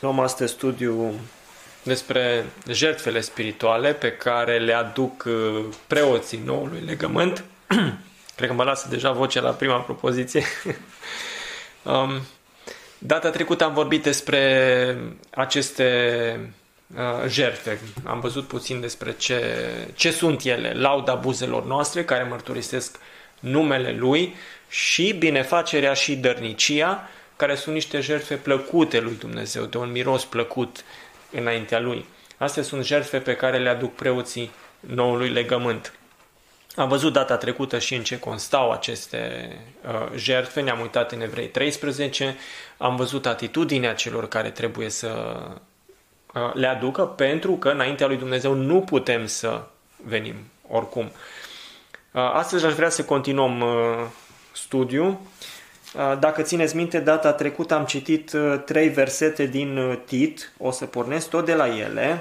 Luăm astăzi studiu despre jertfele spirituale pe care le aduc uh, preoții noului legământ. Cred că mă lasă deja vocea la prima propoziție. um, data trecută am vorbit despre aceste uh, jertfe. Am văzut puțin despre ce, ce sunt ele, lauda buzelor noastre care mărturisesc numele Lui și binefacerea și dărnicia, care sunt niște jertfe plăcute lui Dumnezeu, de un miros plăcut înaintea Lui. Astea sunt jertfe pe care le aduc preoții noului legământ. Am văzut data trecută și în ce constau aceste uh, jertfe, ne-am uitat în Evrei 13, am văzut atitudinea celor care trebuie să uh, le aducă, pentru că înaintea lui Dumnezeu nu putem să venim oricum. Uh, astăzi aș vrea să continuăm uh, studiul dacă țineți minte, data trecută am citit trei versete din Tit, o să pornesc tot de la ele.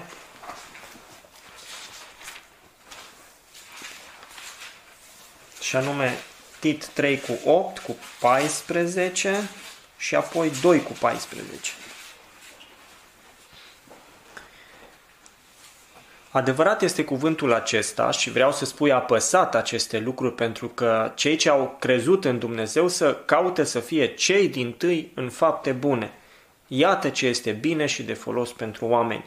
Și anume Tit 3 cu 8, cu 14 și apoi 2 cu 14. Adevărat este cuvântul acesta și vreau să spui apăsat aceste lucruri pentru că cei ce au crezut în Dumnezeu să caute să fie cei din tâi în fapte bune. Iată ce este bine și de folos pentru oameni.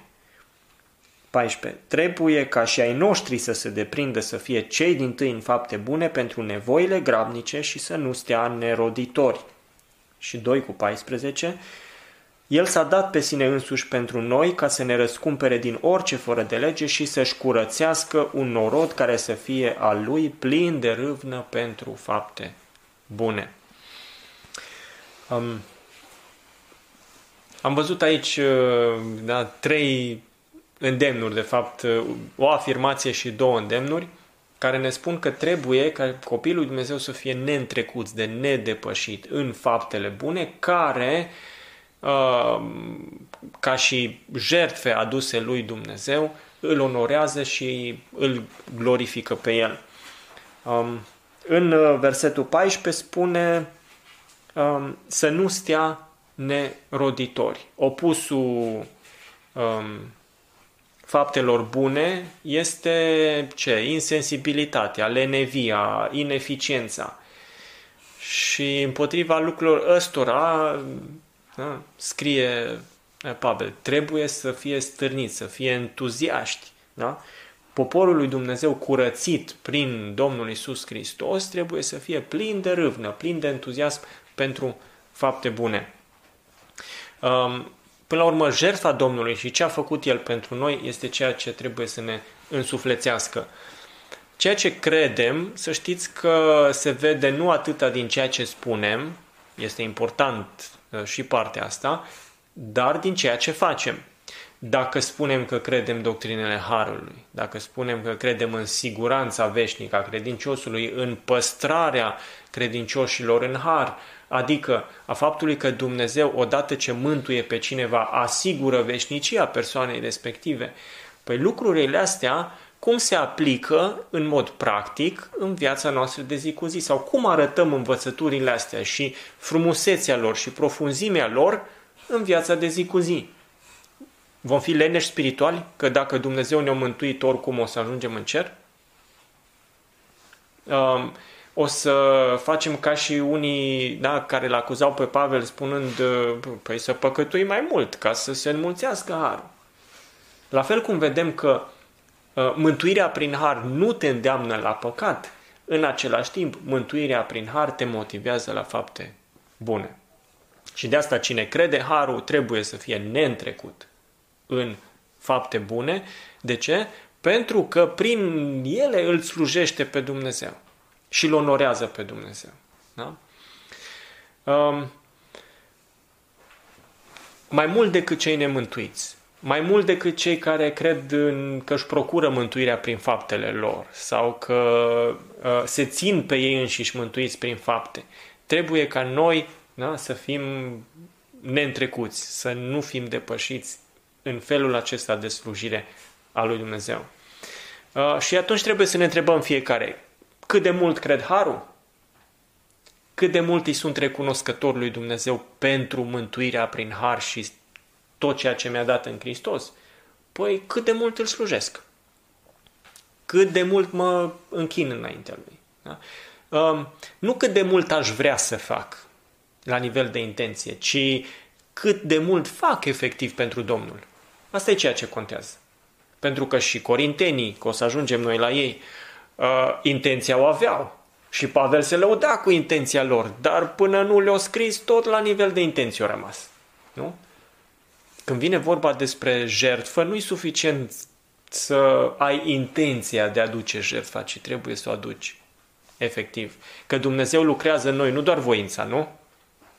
14. Trebuie ca și ai noștri să se deprindă să fie cei din tâi în fapte bune pentru nevoile grabnice și să nu stea neroditori. Și 2 cu 14. El s-a dat pe sine însuși pentru noi ca să ne răscumpere din orice fără de lege și să-și curățească un norod care să fie al lui plin de râvnă pentru fapte bune. Um, am văzut aici uh, da, trei îndemnuri, de fapt, uh, o afirmație și două îndemnuri care ne spun că trebuie ca copilul lui Dumnezeu să fie neîntrecuți, de nedepășit în faptele bune, care uh, Um, ca și jertfe aduse lui Dumnezeu, îl onorează și îl glorifică pe el. Um, în uh, versetul 14 spune um, să nu stea neroditori. Opusul faptelor bune este ce? Insensibilitatea, lenevia, ineficiența. Și împotriva lucrurilor ăstora da? Scrie Pavel, trebuie să fie stârniți, să fie entuziaști. Da? Poporul lui Dumnezeu curățit prin Domnul Isus Hristos trebuie să fie plin de râvnă, plin de entuziasm pentru fapte bune. Um, până la urmă, jertfa Domnului și ce a făcut El pentru noi este ceea ce trebuie să ne însuflețească. Ceea ce credem, să știți că se vede nu atâta din ceea ce spunem, este important Uh, și partea asta, dar din ceea ce facem. Dacă spunem că credem doctrinele Harului, dacă spunem că credem în siguranța veșnică a credinciosului, în păstrarea credincioșilor în Har, adică a faptului că Dumnezeu, odată ce mântuie pe cineva, asigură veșnicia persoanei respective, păi lucrurile astea cum se aplică în mod practic în viața noastră de zi cu zi sau cum arătăm învățăturile astea și frumusețea lor și profunzimea lor în viața de zi cu zi. Vom fi leneși spirituali că dacă Dumnezeu ne-a mântuit oricum o să ajungem în cer? Um, o să facem ca și unii da, care l acuzau pe Pavel spunând păi să păcătui mai mult ca să se înmulțească harul. La fel cum vedem că Uh, mântuirea prin har nu te îndeamnă la păcat, în același timp, mântuirea prin har te motivează la fapte bune. Și de asta cine crede, harul trebuie să fie neîntrecut în fapte bune. De ce? Pentru că prin ele îl slujește pe Dumnezeu și îl onorează pe Dumnezeu. Da? Um, mai mult decât cei nemântuiți, mai mult decât cei care cred în, că își procură mântuirea prin faptele lor sau că uh, se țin pe ei înșiși mântuiți prin fapte. Trebuie ca noi da, să fim neîntrecuți, să nu fim depășiți în felul acesta de slujire a lui Dumnezeu. Uh, și atunci trebuie să ne întrebăm fiecare, cât de mult cred Harul? Cât de mult îi sunt recunoscători lui Dumnezeu pentru mântuirea prin Har și tot ceea ce mi-a dat în Hristos, păi cât de mult îl slujesc. Cât de mult mă închin înaintea lui. Da? Um, nu cât de mult aș vrea să fac la nivel de intenție, ci cât de mult fac efectiv pentru Domnul. Asta e ceea ce contează. Pentru că și corintenii, că o să ajungem noi la ei, uh, intenția o aveau. Și Pavel se lăuda cu intenția lor, dar până nu le-o scris, tot la nivel de intenție au rămas. Nu? Când vine vorba despre jertfă, nu e suficient să ai intenția de a aduce jertfa, ci trebuie să o aduci efectiv. Că Dumnezeu lucrează în noi, nu doar voința, nu?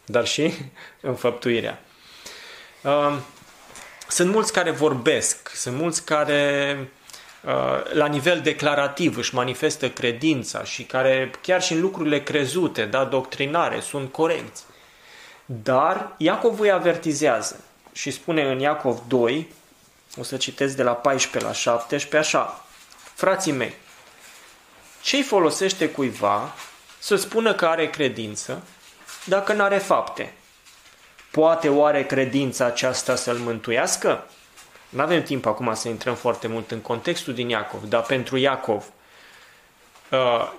Dar și înfăptuirea. Um, sunt mulți care vorbesc, sunt mulți care uh, la nivel declarativ își manifestă credința și care chiar și în lucrurile crezute, da, doctrinare, sunt corecți. Dar Iacov îi avertizează și spune în Iacov 2, o să citesc de la 14 la 17, așa, frații mei, ce-i folosește cuiva să spună că are credință dacă nu are fapte? Poate oare credința aceasta să-l mântuiască? Nu avem timp acum să intrăm foarte mult în contextul din Iacov, dar pentru Iacov uh,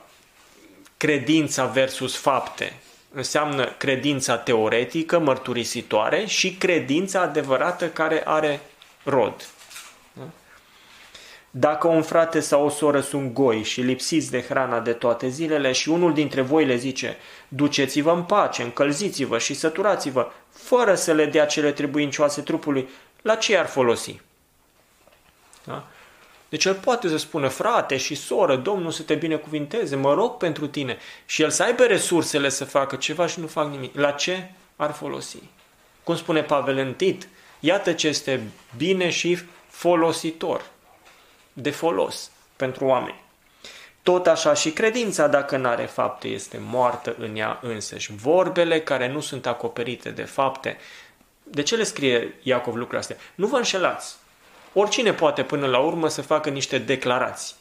credința versus fapte înseamnă credința teoretică, mărturisitoare și credința adevărată care are rod. Dacă un frate sau o soră sunt goi și lipsiți de hrana de toate zilele și unul dintre voi le zice, duceți-vă în pace, încălziți-vă și săturați-vă, fără să le dea cele trebuincioase trupului, la ce ar folosi? Da? Deci el poate să spună, frate și soră, Domnul să te binecuvinteze, mă rog pentru tine. Și el să aibă resursele să facă ceva și nu fac nimic. La ce ar folosi? Cum spune Pavel în Tit, iată ce este bine și folositor, de folos pentru oameni. Tot așa și credința, dacă nu are fapte, este moartă în ea însăși. Vorbele care nu sunt acoperite de fapte. De ce le scrie Iacov lucrurile astea? Nu vă înșelați. Oricine poate până la urmă să facă niște declarații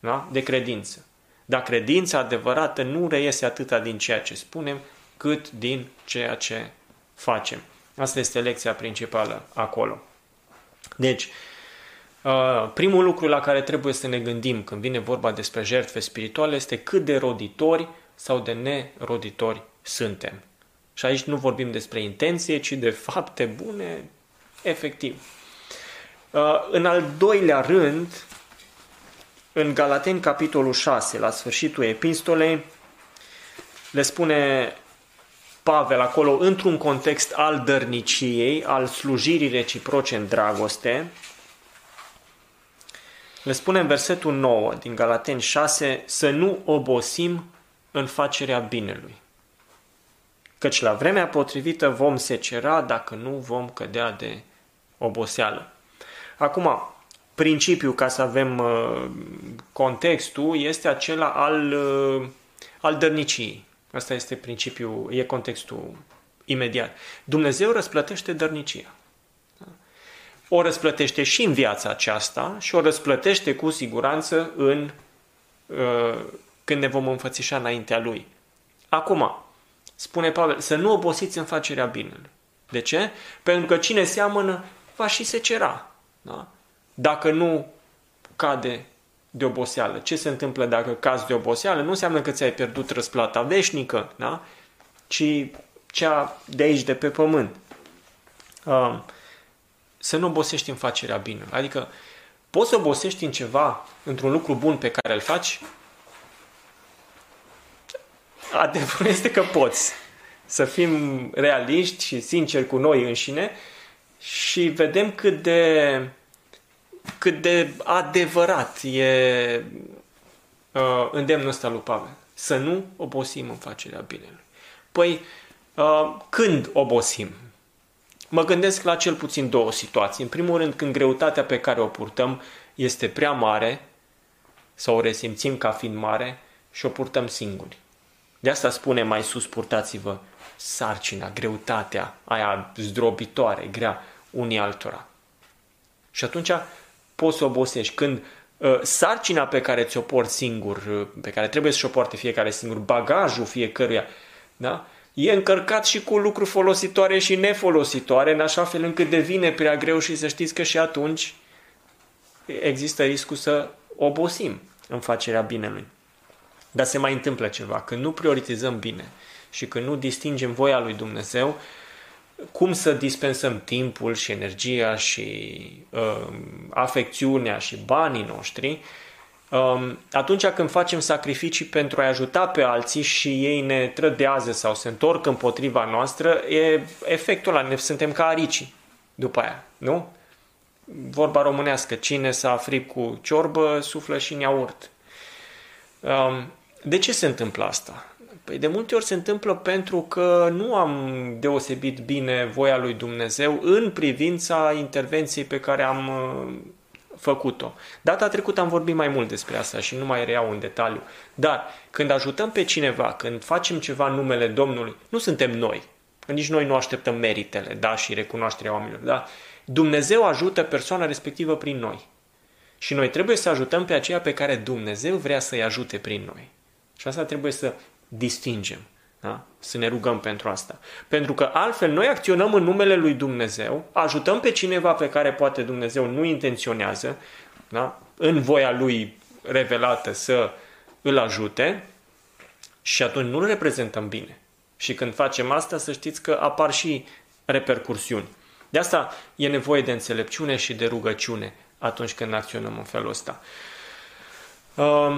da? de credință. Dar credința adevărată nu reiese atâta din ceea ce spunem, cât din ceea ce facem. Asta este lecția principală acolo. Deci, uh, primul lucru la care trebuie să ne gândim când vine vorba despre jertfe spirituale este cât de roditori sau de neroditori suntem. Și aici nu vorbim despre intenție, ci de fapte bune, efectiv. Uh, în al doilea rând, în Galateni, capitolul 6, la sfârșitul epistolei, le spune Pavel acolo, într-un context al dărniciei, al slujirii reciproce în dragoste, le spune în versetul 9 din Galateni 6 să nu obosim în facerea binelui. Căci la vremea potrivită vom secera dacă nu vom cădea de oboseală. Acum, principiul, ca să avem uh, contextul, este acela al, uh, al dărniciei. Asta este principiul, e contextul imediat. Dumnezeu răsplătește dărnicia. O răsplătește și în viața aceasta și o răsplătește cu siguranță în, uh, când ne vom înfățișa înaintea Lui. Acum, spune Pavel, să nu obosiți în facerea binelui. De ce? Pentru că cine seamănă va și secera. Da? Dacă nu cade de oboseală. Ce se întâmplă dacă cazi de oboseală? Nu înseamnă că ți-ai pierdut răsplata veșnică, da? ci cea de aici, de pe pământ. Um, să nu obosești în facerea bine. Adică poți să obosești în ceva, într-un lucru bun pe care îl faci? Adevărul este că poți. Să fim realiști și sinceri cu noi înșine și vedem cât de, cât de adevărat e uh, îndemnul ăsta lui Pavel. Să nu obosim în facerea binelui. Păi, uh, când obosim? Mă gândesc la cel puțin două situații. În primul rând, când greutatea pe care o purtăm este prea mare sau o resimțim ca fiind mare și o purtăm singuri. De asta spune mai sus, purtați-vă sarcina, greutatea aia zdrobitoare, grea, unii altora. Și atunci poți să obosești. Când uh, sarcina pe care ți-o porți singur, uh, pe care trebuie să o poarte fiecare singur, bagajul fiecăruia, da? e încărcat și cu lucruri folositoare și nefolositoare, în așa fel încât devine prea greu și să știți că și atunci există riscul să obosim în facerea binelui. Dar se mai întâmplă ceva. Când nu prioritizăm bine și când nu distingem voia lui Dumnezeu, cum să dispensăm timpul și energia și uh, afecțiunea și banii noștri, um, atunci când facem sacrificii pentru a ajuta pe alții și ei ne trădează sau se întorc împotriva noastră, e efectul ăla, ne suntem ca aricii după aia, nu? Vorba românească, cine s-a frip cu ciorbă, suflă și în iaurt. Um, de ce se întâmplă asta? Păi de multe ori se întâmplă pentru că nu am deosebit bine voia lui Dumnezeu în privința intervenției pe care am uh, făcut-o. Data trecută am vorbit mai mult despre asta și nu mai reiau în detaliu. Dar când ajutăm pe cineva, când facem ceva în numele Domnului, nu suntem noi. Nici noi nu așteptăm meritele, da, și recunoașterea oamenilor, da. Dumnezeu ajută persoana respectivă prin noi. Și noi trebuie să ajutăm pe aceea pe care Dumnezeu vrea să-i ajute prin noi. Și asta trebuie să distingem. Da? Să ne rugăm pentru asta. Pentru că altfel noi acționăm în numele lui Dumnezeu, ajutăm pe cineva pe care poate Dumnezeu nu intenționează, da? în voia lui revelată să îl ajute și atunci nu-l reprezentăm bine. Și când facem asta, să știți că apar și repercursiuni. De asta e nevoie de înțelepciune și de rugăciune atunci când acționăm în felul ăsta. Uh,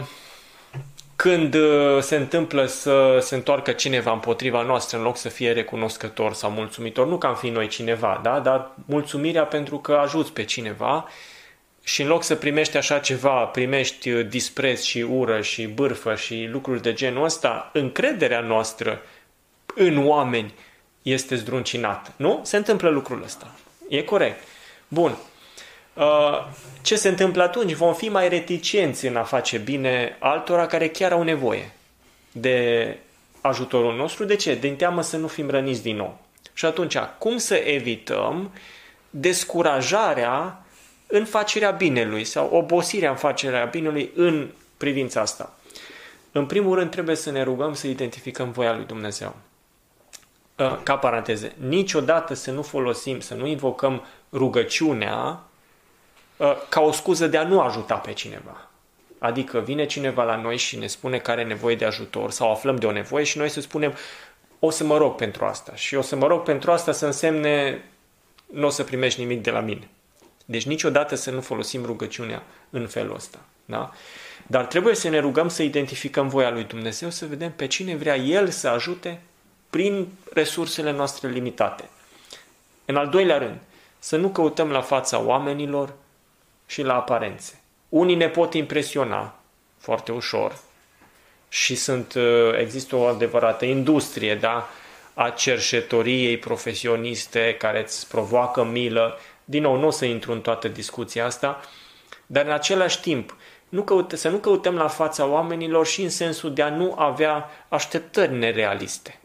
când uh, se întâmplă să se întoarcă cineva împotriva noastră în loc să fie recunoscător sau mulțumitor, nu că am fi noi cineva, da? dar mulțumirea pentru că ajuți pe cineva și în loc să primești așa ceva, primești uh, dispreț și ură și bârfă și lucruri de genul ăsta, încrederea noastră în oameni este zdruncinată. Nu? Se întâmplă lucrul ăsta. E corect. Bun. Uh, ce se întâmplă atunci? Vom fi mai reticenți în a face bine altora care chiar au nevoie de ajutorul nostru. De ce? Din teamă să nu fim răniți din nou. Și atunci, cum să evităm descurajarea în facerea binelui sau obosirea în facerea binelui în privința asta? În primul rând, trebuie să ne rugăm să identificăm voia lui Dumnezeu. Uh, ca paranteze, niciodată să nu folosim, să nu invocăm rugăciunea Uh, ca o scuză de a nu ajuta pe cineva. Adică vine cineva la noi și ne spune că are nevoie de ajutor sau aflăm de o nevoie și noi să spunem o să mă rog pentru asta și o să mă rog pentru asta să însemne nu o să primești nimic de la mine. Deci niciodată să nu folosim rugăciunea în felul ăsta. Da? Dar trebuie să ne rugăm să identificăm voia lui Dumnezeu, să vedem pe cine vrea El să ajute prin resursele noastre limitate. În al doilea rând, să nu căutăm la fața oamenilor și la aparențe. Unii ne pot impresiona foarte ușor și sunt, uh, există o adevărată industrie da, a cerșetoriei profesioniste care îți provoacă milă. Din nou, nu o să intru în toată discuția asta, dar în același timp, nu căute, să nu căutăm la fața oamenilor și în sensul de a nu avea așteptări nerealiste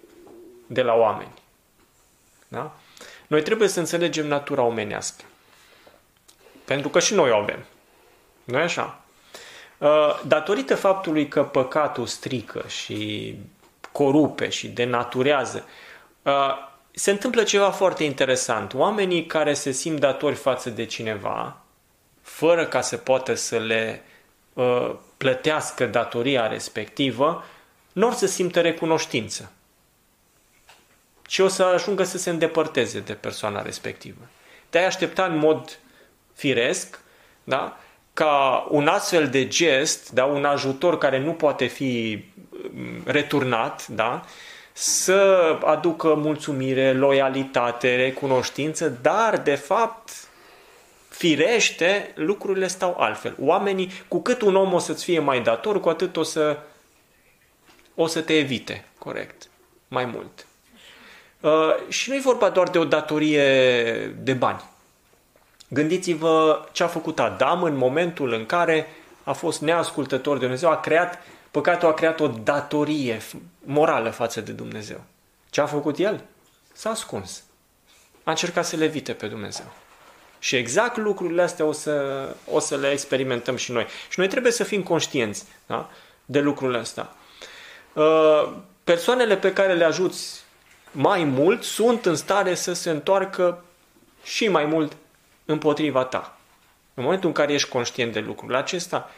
de la oameni. Da? Noi trebuie să înțelegem natura omenească. Pentru că și noi o avem. nu e așa? Uh, datorită faptului că păcatul strică și corupe și denaturează, uh, se întâmplă ceva foarte interesant. Oamenii care se simt datori față de cineva, fără ca să poată să le uh, plătească datoria respectivă, nu or să simtă recunoștință. Și o să ajungă să se îndepărteze de persoana respectivă. Te-ai aștepta în mod firesc, da? ca un astfel de gest, da? un ajutor care nu poate fi mm, returnat, da? să aducă mulțumire, loialitate, recunoștință, dar de fapt firește, lucrurile stau altfel. Oamenii, cu cât un om o să-ți fie mai dator, cu atât o să, o să te evite, corect, mai mult. Uh, și nu e vorba doar de o datorie de bani. Gândiți-vă ce a făcut Adam în momentul în care a fost neascultător de Dumnezeu, a creat, păcatul a creat o datorie morală față de Dumnezeu. Ce a făcut el? S-a ascuns. A încercat să le evite pe Dumnezeu. Și exact lucrurile astea o să, o să le experimentăm și noi. Și noi trebuie să fim conștienți da? de lucrurile astea. Uh, persoanele pe care le ajuți mai mult, sunt în stare să se întoarcă și mai mult împotriva ta. În momentul în care ești conștient de lucrul acesta,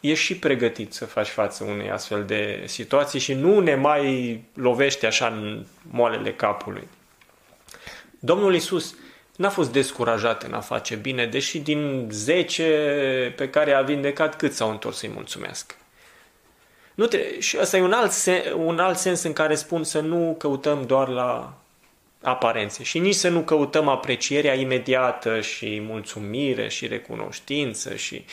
ești și pregătit să faci față unei astfel de situații și nu ne mai lovește așa în moalele capului. Domnul Isus n-a fost descurajat în a face bine, deși din 10 pe care a vindecat, cât s-au întors să-i mulțumesc. Nu tre- și ăsta e un alt, sen- un alt sens în care spun să nu căutăm doar la aparențe și nici să nu căutăm aprecierea imediată și mulțumire și recunoștință și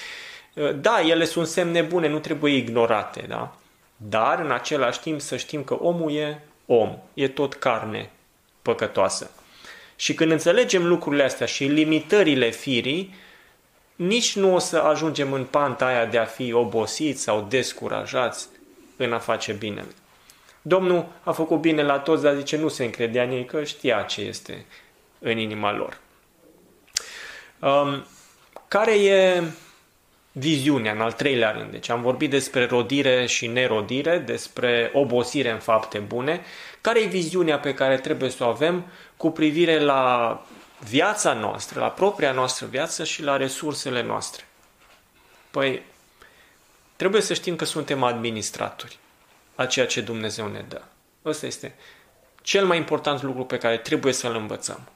da, ele sunt semne bune, nu trebuie ignorate, da? Dar în același timp să știm că omul e om, e tot carne păcătoasă. Și când înțelegem lucrurile astea și limitările firii, nici nu o să ajungem în panta aia de a fi obosiți sau descurajați în a face bine. Domnul a făcut bine la toți, dar zice nu se încredea în ei că știa ce este în inima lor. Um, care e viziunea în al treilea rând? Deci am vorbit despre rodire și nerodire, despre obosire în fapte bune. Care e viziunea pe care trebuie să o avem cu privire la viața noastră, la propria noastră viață și la resursele noastre? Păi, trebuie să știm că suntem administratori a ceea ce Dumnezeu ne dă. Ăsta este cel mai important lucru pe care trebuie să-l învățăm.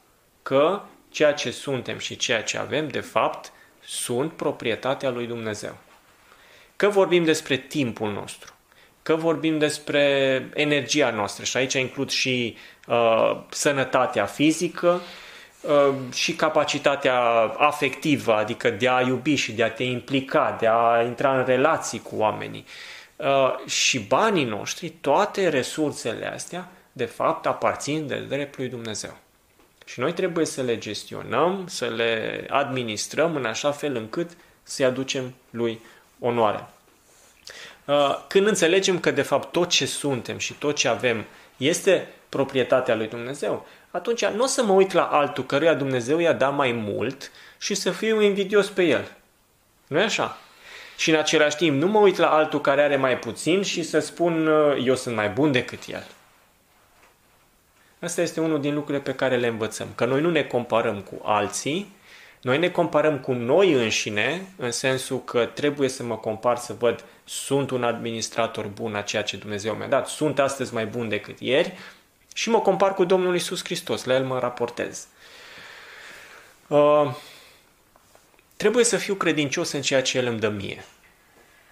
Că ceea ce suntem și ceea ce avem, de fapt, sunt proprietatea lui Dumnezeu. Că vorbim despre timpul nostru, că vorbim despre energia noastră și aici includ și uh, sănătatea fizică uh, și capacitatea afectivă, adică de a iubi și de a te implica, de a intra în relații cu oamenii. Uh, și banii noștri, toate resursele astea, de fapt, aparțin de dreptul lui Dumnezeu. Și noi trebuie să le gestionăm, să le administrăm în așa fel încât să-i aducem lui onoare. Uh, când înțelegem că de fapt tot ce suntem și tot ce avem este proprietatea lui Dumnezeu, atunci nu o să mă uit la altul căruia Dumnezeu i-a dat mai mult și să fiu invidios pe el. Nu e așa? Și în același timp nu mă uit la altul care are mai puțin și să spun uh, eu sunt mai bun decât el. Asta este unul din lucrurile pe care le învățăm. Că noi nu ne comparăm cu alții, noi ne comparăm cu noi înșine, în sensul că trebuie să mă compar să văd sunt un administrator bun a ceea ce Dumnezeu mi-a dat, sunt astăzi mai bun decât ieri și mă compar cu Domnul Isus Hristos, la El mă raportez. Uh, trebuie să fiu credincios în ceea ce El îmi dă mie.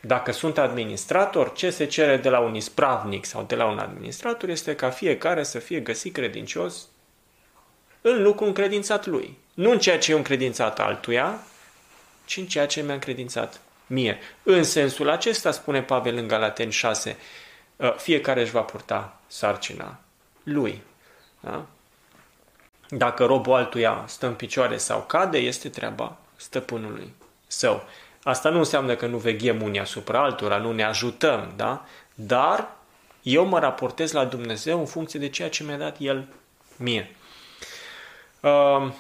Dacă sunt administrator, ce se cere de la un ispravnic sau de la un administrator este ca fiecare să fie găsit credincios în lucru încredințat lui. Nu în ceea ce e încredințat altuia, ci în ceea ce mi-a încredințat mie. În sensul acesta, spune Pavel în Galaten 6, ă, fiecare își va purta sarcina lui. Da? Dacă robul altuia stă în picioare sau cade, este treaba stăpânului său. Asta nu înseamnă că nu veghem unii asupra altora, nu ne ajutăm, da? Dar eu mă raportez la Dumnezeu în funcție de ceea ce mi-a dat El mie. Uh,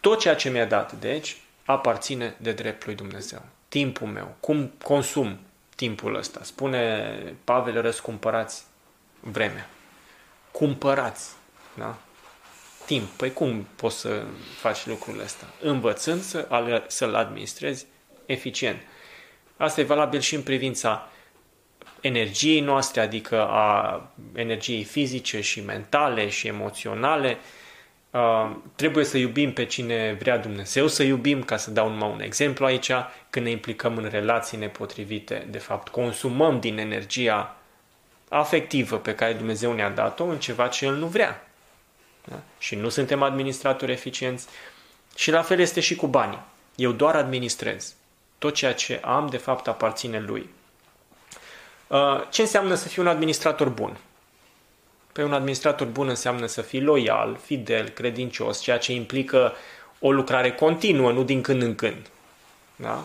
tot ceea ce mi-a dat, deci, aparține de dreptul lui Dumnezeu. Timpul meu, cum consum timpul ăsta. Spune Pavel, răscumpărați vremea. Cumpărați, da? Timp. Păi cum poți să faci lucrurile astea? Învățând să, să-l administrezi eficient. Asta e valabil și în privința energiei noastre, adică a energiei fizice și mentale și emoționale. Uh, trebuie să iubim pe cine vrea Dumnezeu să iubim, ca să dau numai un exemplu aici, când ne implicăm în relații nepotrivite, de fapt consumăm din energia afectivă pe care Dumnezeu ne-a dat-o în ceva ce El nu vrea. Da? Și nu suntem administratori eficienți. Și la fel este și cu banii. Eu doar administrez. Tot ceea ce am, de fapt, aparține lui. Uh, ce înseamnă să fii un administrator bun? Păi un administrator bun înseamnă să fii loial, fidel, credincios, ceea ce implică o lucrare continuă, nu din când în când. Da?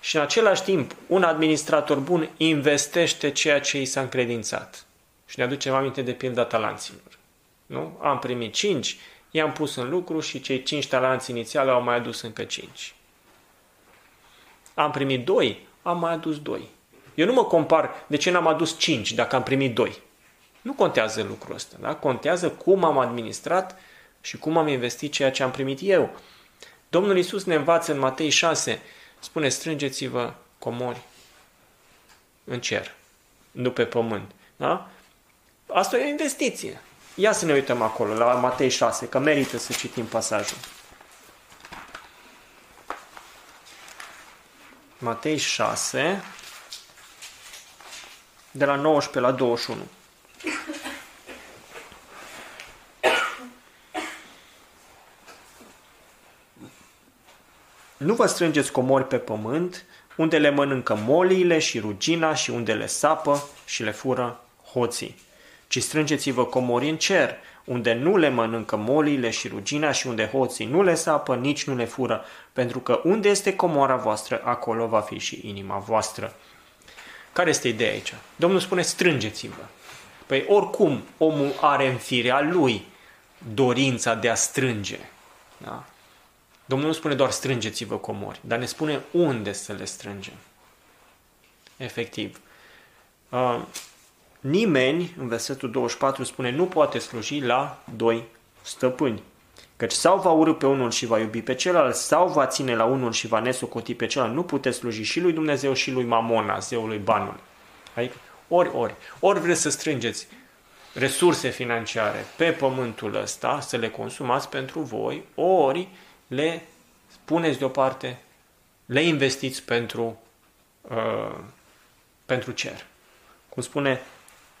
Și în același timp, un administrator bun investește ceea ce i s-a încredințat. Și ne aducem aminte de pilda talanților. Nu? Am primit 5, i-am pus în lucru și cei 5 talanți inițiale au mai adus încă 5. Am primit 2, am mai adus 2. Eu nu mă compar de ce n-am adus 5 dacă am primit 2. Nu contează lucrul ăsta, da? Contează cum am administrat și cum am investit ceea ce am primit eu. Domnul Isus ne învață în Matei 6, spune, strângeți-vă comori în cer, nu pe pământ. Da? Asta e o investiție. Ia să ne uităm acolo, la Matei 6, că merită să citim pasajul. Matei 6, de la 19 la 21. Nu vă strângeți comori pe pământ, unde le mănâncă moliile și rugina și unde le sapă și le fură hoții. Ci strângeți-vă comori în cer, unde nu le mănâncă moliile și rugina și unde hoții nu le sapă, nici nu le fură, pentru că unde este comora voastră, acolo va fi și inima voastră. Care este ideea aici? Domnul spune strângeți-vă. Păi oricum omul are în firea lui dorința de a strânge. Da? Domnul nu spune doar strângeți-vă comori, dar ne spune unde să le strângem. Efectiv. Uh, nimeni, în versetul 24, spune nu poate sluji la doi stăpâni. Căci sau va urâ pe unul și va iubi pe celălalt, sau va ține la unul și va nesocoti pe celălalt. Nu puteți sluji și lui Dumnezeu și lui Mamona, zeului banul. Adică ori, ori. Ori vreți să strângeți resurse financiare pe pământul ăsta, să le consumați pentru voi, ori le puneți deoparte, le investiți pentru, uh, pentru cer. Cum spune,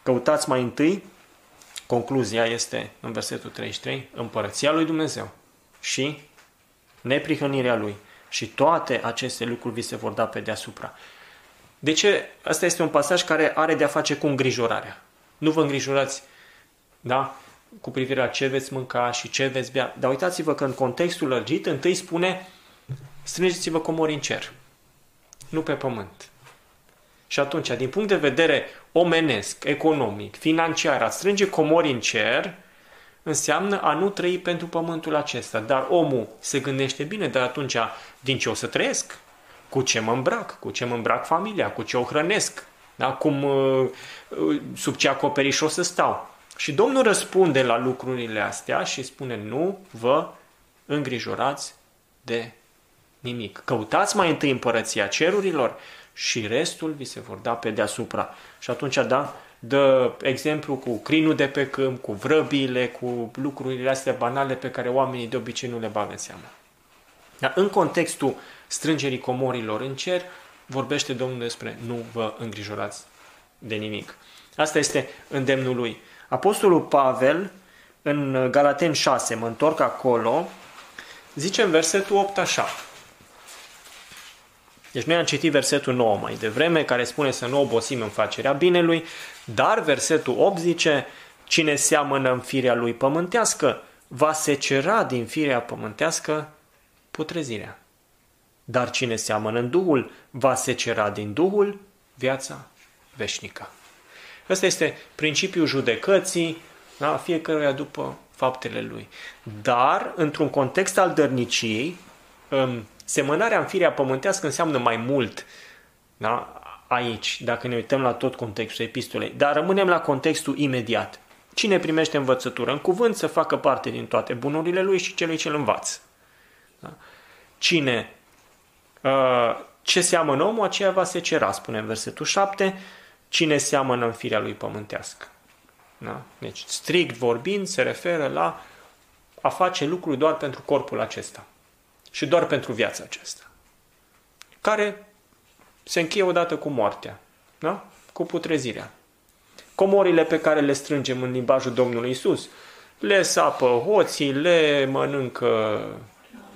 căutați mai întâi, concluzia este în versetul 33, împărăția lui Dumnezeu și neprihănirea lui. Și toate aceste lucruri vi se vor da pe deasupra. De ce? Asta este un pasaj care are de-a face cu îngrijorarea. Nu vă îngrijorați, da? cu privire la ce veți mânca și ce veți bea. Dar uitați-vă că în contextul lărgit întâi spune strângeți-vă comori în cer, nu pe pământ. Și atunci, din punct de vedere omenesc, economic, financiar, a strânge comori în cer înseamnă a nu trăi pentru pământul acesta. Dar omul se gândește bine, dar atunci din ce o să trăiesc? Cu ce mă îmbrac? Cu ce mă îmbrac familia? Cu ce o hrănesc? Da? Cum, uh, uh, sub ce acoperiș o să stau? Și Domnul răspunde la lucrurile astea și spune, nu vă îngrijorați de nimic. Căutați mai întâi împărăția cerurilor și restul vi se vor da pe deasupra. Și atunci, da, dă exemplu cu crinul de pe câmp, cu vrăbile, cu lucrurile astea banale pe care oamenii de obicei nu le bagă în seamă. Dar în contextul strângerii comorilor în cer, vorbește Domnul despre nu vă îngrijorați de nimic. Asta este îndemnul lui. Apostolul Pavel, în Galaten 6, mă întorc acolo, zice în versetul 8 așa. Deci noi am citit versetul 9 mai devreme, care spune să nu obosim în facerea binelui, dar versetul 8 zice, cine seamănă în firea lui pământească, va secera din firea pământească putrezirea. Dar cine seamănă în Duhul, va secera din Duhul viața veșnică. Ăsta este principiul judecății, da? fiecăruia după faptele lui. Dar, într-un context al dărniciei, um, semănarea în firea pământească înseamnă mai mult da? aici, dacă ne uităm la tot contextul epistolei. Dar rămânem la contextul imediat. Cine primește învățătură în cuvânt să facă parte din toate bunurile lui și celui ce îl învață. Da? Cine uh, ce seamănă omul, aceea va se cera, spune în versetul 7, cine seamănă în firea lui pământească. Da? Deci, strict vorbind, se referă la a face lucruri doar pentru corpul acesta și doar pentru viața aceasta, care se încheie odată cu moartea, da? cu putrezirea. Comorile pe care le strângem în limbajul Domnului Isus, le sapă hoții, le mănâncă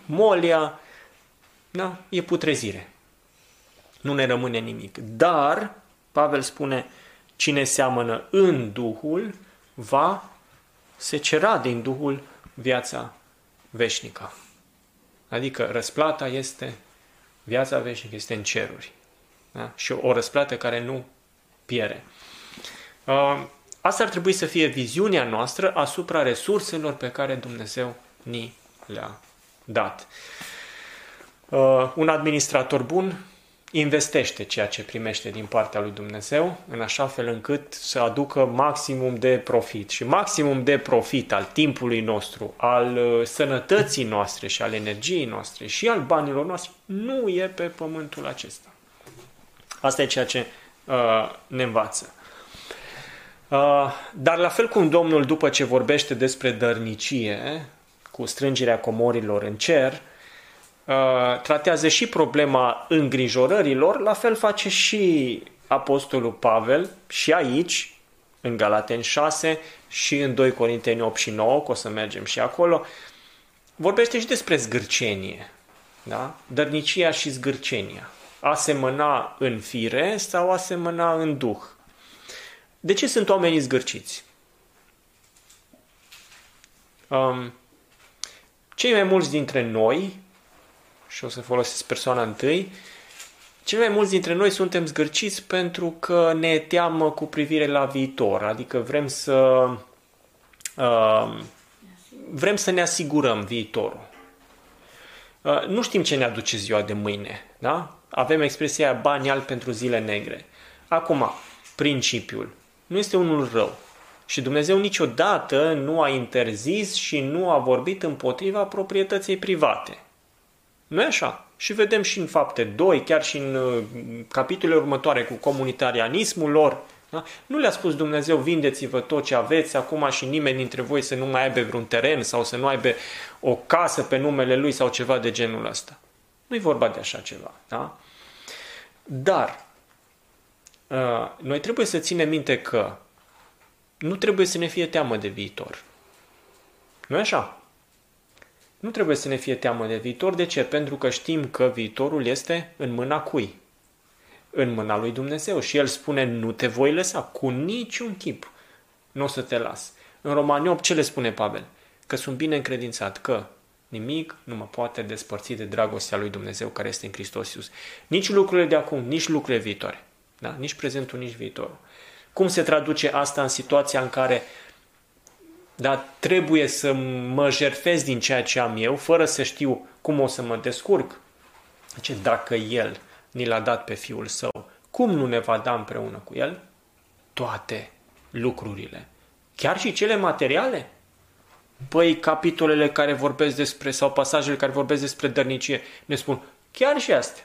molia, da? e putrezire. Nu ne rămâne nimic. Dar Pavel spune, cine seamănă în Duhul va se cera din Duhul viața veșnică. Adică răsplata este, viața veșnică este în ceruri. Da? Și o răsplată care nu piere. Uh, asta ar trebui să fie viziunea noastră asupra resurselor pe care Dumnezeu ni le-a dat. Uh, un administrator bun investește ceea ce primește din partea lui Dumnezeu în așa fel încât să aducă maximum de profit. Și maximum de profit al timpului nostru, al uh, sănătății noastre și al energiei noastre și al banilor noastre nu e pe pământul acesta. Asta e ceea ce uh, ne învață. Uh, dar la fel cum Domnul, după ce vorbește despre dărnicie, cu strângerea comorilor în cer, uh, tratează și problema îngrijorărilor, la fel face și Apostolul Pavel și aici, în Galaten 6 și în 2 Corinteni 8 și 9, că o să mergem și acolo, vorbește și despre zgârcenie, da? dărnicia și zgârcenia. A semăna în fire sau a semăna în duh. De ce sunt oamenii zgârciți? Um, cei mai mulți dintre noi, și o să folosesc persoana întâi, cei mai mulți dintre noi suntem zgârciți pentru că ne teamă cu privire la viitor, adică vrem să uh, vrem să ne asigurăm viitorul. Uh, nu știm ce ne aduce ziua de mâine, da? Avem expresia bani albi pentru zile negre. Acum, principiul nu este unul rău. Și Dumnezeu niciodată nu a interzis și nu a vorbit împotriva proprietății private. Nu e așa? Și vedem și în fapte 2, chiar și în uh, capitolele următoare cu comunitarianismul lor. Da? Nu le-a spus Dumnezeu, vindeți-vă tot ce aveți acum și nimeni dintre voi să nu mai aibă vreun teren sau să nu aibă o casă pe numele lui sau ceva de genul ăsta. Nu e vorba de așa ceva. Da? Dar uh, noi trebuie să ținem minte că nu trebuie să ne fie teamă de viitor. nu e așa? Nu trebuie să ne fie teamă de viitor. De ce? Pentru că știm că viitorul este în mâna cui? În mâna lui Dumnezeu. Și El spune, nu te voi lăsa cu niciun chip. Nu o să te las. În Romani 8 ce le spune Pavel? Că sunt bine încredințat că nimic nu mă poate despărți de dragostea lui Dumnezeu care este în Hristos Iisus. Nici lucrurile de acum, nici lucrurile viitoare. Da? Nici prezentul, nici viitorul. Cum se traduce asta în situația în care da, trebuie să mă jerfez din ceea ce am eu, fără să știu cum o să mă descurc? Ce dacă El ni l-a dat pe Fiul Său, cum nu ne va da împreună cu El toate lucrurile? Chiar și cele materiale? Păi capitolele care vorbesc despre, sau pasajele care vorbesc despre dărnicie, ne spun chiar și astea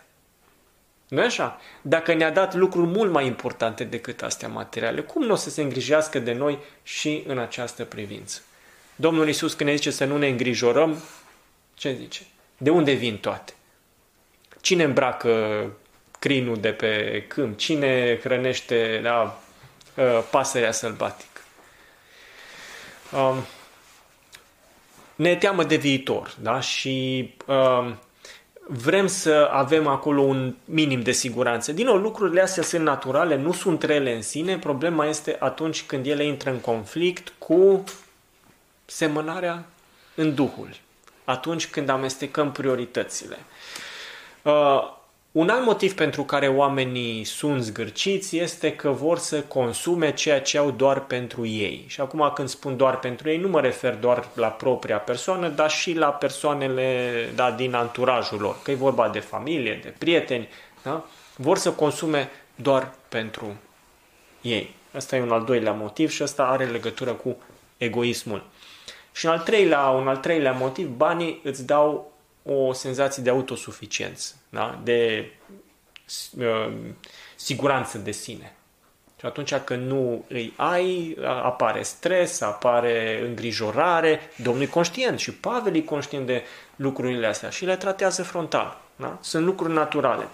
nu așa? Dacă ne-a dat lucruri mult mai importante decât astea materiale, cum nu o să se îngrijească de noi și în această privință? Domnul Iisus când ne zice să nu ne îngrijorăm, ce zice? De unde vin toate? Cine îmbracă crinul de pe câmp? Cine hrănește da, ă, pasărea sălbatică? Um, ne teamă de viitor, da? Și um, vrem să avem acolo un minim de siguranță. Din nou, lucrurile astea sunt naturale, nu sunt rele în sine. Problema este atunci când ele intră în conflict cu semănarea în Duhul. Atunci când amestecăm prioritățile. Uh, un alt motiv pentru care oamenii sunt zgârciți este că vor să consume ceea ce au doar pentru ei. Și acum când spun doar pentru ei, nu mă refer doar la propria persoană, dar și la persoanele da, din anturajul lor. Că e vorba de familie, de prieteni. Da? Vor să consume doar pentru ei. Asta e un al doilea motiv și asta are legătură cu egoismul. Și un al treilea, un al treilea motiv, banii îți dau o senzație de autosuficiență, da? de uh, siguranță de sine. Și atunci când nu îi ai, apare stres, apare îngrijorare. Domnul e conștient și Pavel e conștient de lucrurile astea și le tratează frontal. Da? Sunt lucruri naturale.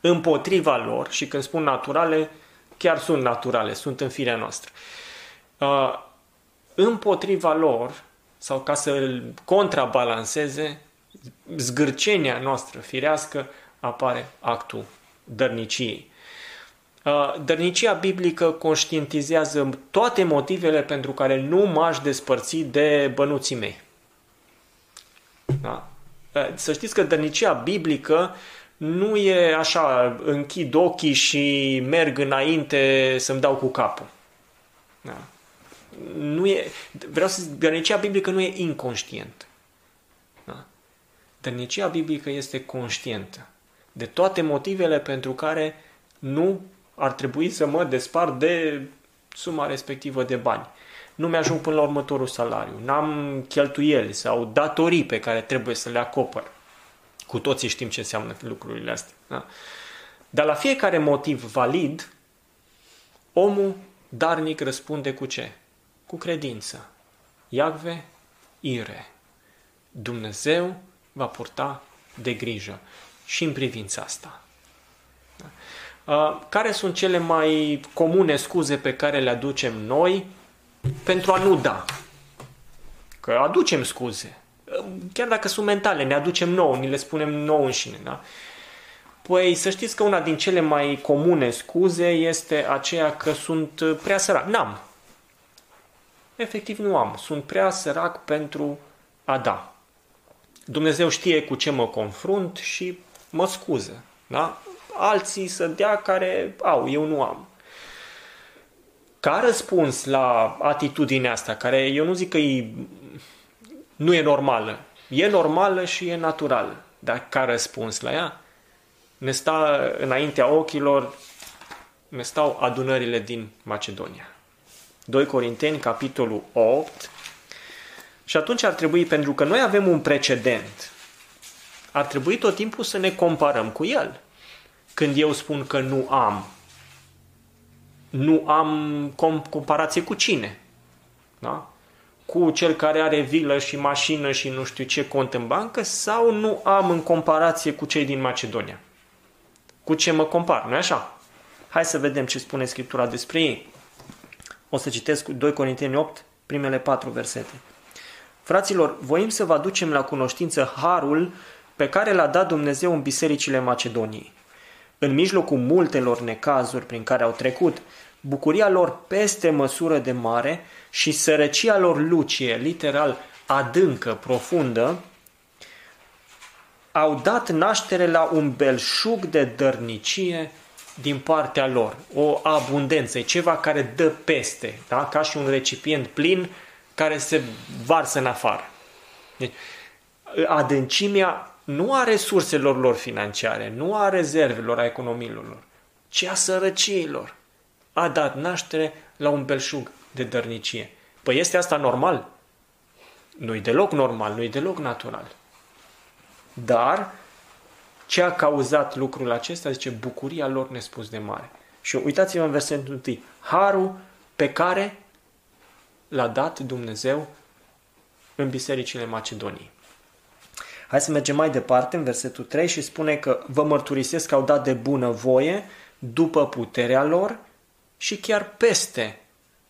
Împotriva lor, și când spun naturale, chiar sunt naturale, sunt în firea noastră. Uh, împotriva lor, sau ca să îl contrabalanceze, zgârcenia noastră firească apare actul dărniciei. Dărnicia biblică conștientizează toate motivele pentru care nu m-aș despărți de bănuții mei. Da? Să știți că dărnicia biblică nu e așa, închid ochii și merg înainte să-mi dau cu capul. Da? Nu e, vreau să zic, dărnicia biblică nu e inconștient. Dărnicia biblică este conștientă. de toate motivele pentru care nu ar trebui să mă despart de suma respectivă de bani. Nu mi-ajung până la următorul salariu, n-am cheltuieli sau datorii pe care trebuie să le acopăr. Cu toții știm ce înseamnă lucrurile astea. Da? Dar la fiecare motiv valid, omul darnic răspunde cu ce? Cu credință. Iacve, ire. Dumnezeu va purta de grijă și în privința asta. Da? Care sunt cele mai comune scuze pe care le aducem noi pentru a nu da? Că aducem scuze. Chiar dacă sunt mentale, ne aducem nouă, ni le spunem nouă înșine. Da? Păi să știți că una din cele mai comune scuze este aceea că sunt prea sărac. N-am. Efectiv nu am. Sunt prea sărac pentru a da. Dumnezeu știe cu ce mă confrunt și mă scuză. Da? Alții să dea care au, eu nu am. Ca răspuns la atitudinea asta, care eu nu zic că e, nu e normală, e normală și e naturală, dar ca răspuns la ea, ne sta înaintea ochilor, ne stau adunările din Macedonia. 2 Corinteni, capitolul 8. Și atunci ar trebui, pentru că noi avem un precedent, ar trebui tot timpul să ne comparăm cu el. Când eu spun că nu am, nu am comparație cu cine? Da? Cu cel care are vilă și mașină și nu știu ce cont în bancă sau nu am în comparație cu cei din Macedonia? Cu ce mă compar, nu așa? Hai să vedem ce spune Scriptura despre ei. O să citesc 2 Corinteni 8, primele patru versete. Fraților, voim să vă aducem la cunoștință harul pe care l-a dat Dumnezeu în bisericile Macedoniei. În mijlocul multelor necazuri prin care au trecut, bucuria lor peste măsură de mare și sărăcia lor lucie, literal adâncă, profundă, au dat naștere la un belșug de dărnicie din partea lor. O abundență, e ceva care dă peste, da? ca și un recipient plin care se varsă în afară. Deci, adâncimea nu a resurselor lor financiare, nu a rezervelor, a economiilor lor, ci a sărăciilor. A dat naștere la un belșug de dărnicie. Păi este asta normal? Nu-i deloc normal, nu-i deloc natural. Dar ce a cauzat lucrul acesta? Zice, bucuria lor nespus de mare. Și uitați-vă în versetul 1. Harul pe care l-a dat Dumnezeu în bisericile Macedoniei. Hai să mergem mai departe în versetul 3 și spune că vă mărturisesc că au dat de bună voie după puterea lor și chiar peste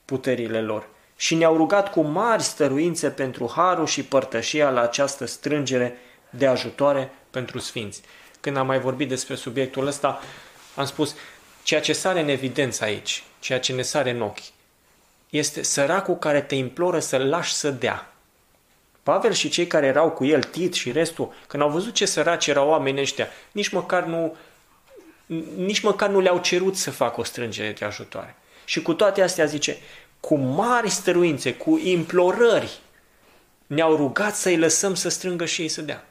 puterile lor. Și ne-au rugat cu mari stăruințe pentru harul și părtășia la această strângere de ajutoare pentru sfinți. Când am mai vorbit despre subiectul ăsta, am spus, ceea ce sare în evidență aici, ceea ce ne sare în ochi, este săracul care te imploră să-l lași să dea. Pavel și cei care erau cu el, Tit și restul, când au văzut ce săraci erau oamenii ăștia, nici măcar nu, nici măcar nu le-au cerut să facă o strângere de ajutoare. Și cu toate astea zice, cu mari stăruințe, cu implorări, ne-au rugat să-i lăsăm să strângă și ei să dea.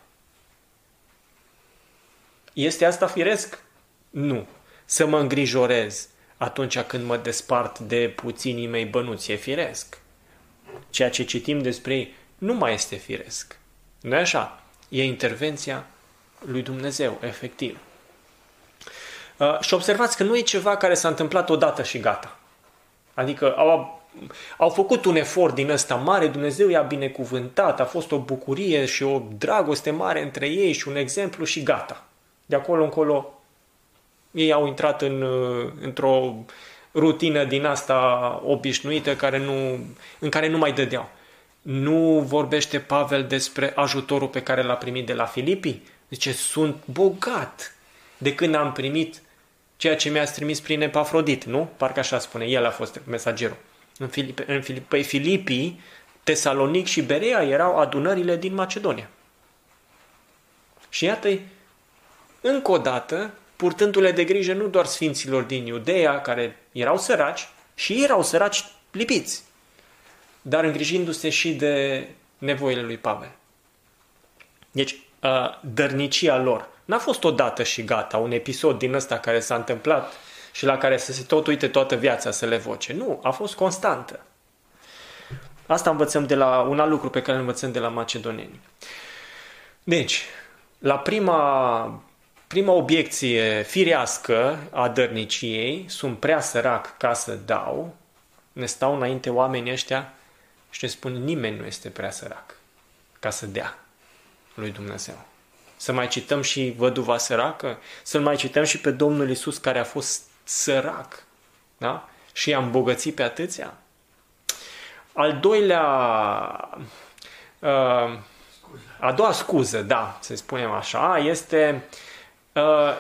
Este asta firesc? Nu. Să mă îngrijorez atunci când mă despart de puținii mei bănuți. E firesc. Ceea ce citim despre ei nu mai este firesc. nu e așa? E intervenția lui Dumnezeu, efectiv. Uh, și observați că nu e ceva care s-a întâmplat odată și gata. Adică au, au făcut un efort din ăsta mare, Dumnezeu i-a binecuvântat, a fost o bucurie și o dragoste mare între ei și un exemplu și gata. De acolo încolo ei au intrat în, într-o rutină din asta obișnuită care nu, în care nu mai dădeau. Nu vorbește Pavel despre ajutorul pe care l-a primit de la Filipii? Zice, sunt bogat de când am primit ceea ce mi-ați trimis prin Epafrodit, nu? Parcă așa spune, el a fost mesagerul. În, Filipe, în Filipe, păi Filipii, Tesalonic și Berea erau adunările din Macedonia. Și iată încă o dată, purtându-le de grijă nu doar sfinților din Iudeea, care erau săraci, și ei erau săraci lipiți, dar îngrijindu-se și de nevoile lui Pavel. Deci, uh, dărnicia lor. N-a fost odată și gata, un episod din ăsta care s-a întâmplat și la care să se tot uite toată viața să le voce. Nu, a fost constantă. Asta învățăm de la un alt lucru pe care îl învățăm de la macedoneni. Deci, la prima, prima obiecție firească a dărniciei, sunt prea sărac ca să dau, ne stau înainte oamenii ăștia și ne spun nimeni nu este prea sărac ca să dea lui Dumnezeu. Să mai cităm și văduva săracă, să mai cităm și pe Domnul Isus care a fost sărac, da? Și i-a îmbogățit pe atâția. Al doilea, uh, a doua scuză, da, să spunem așa, este, uh,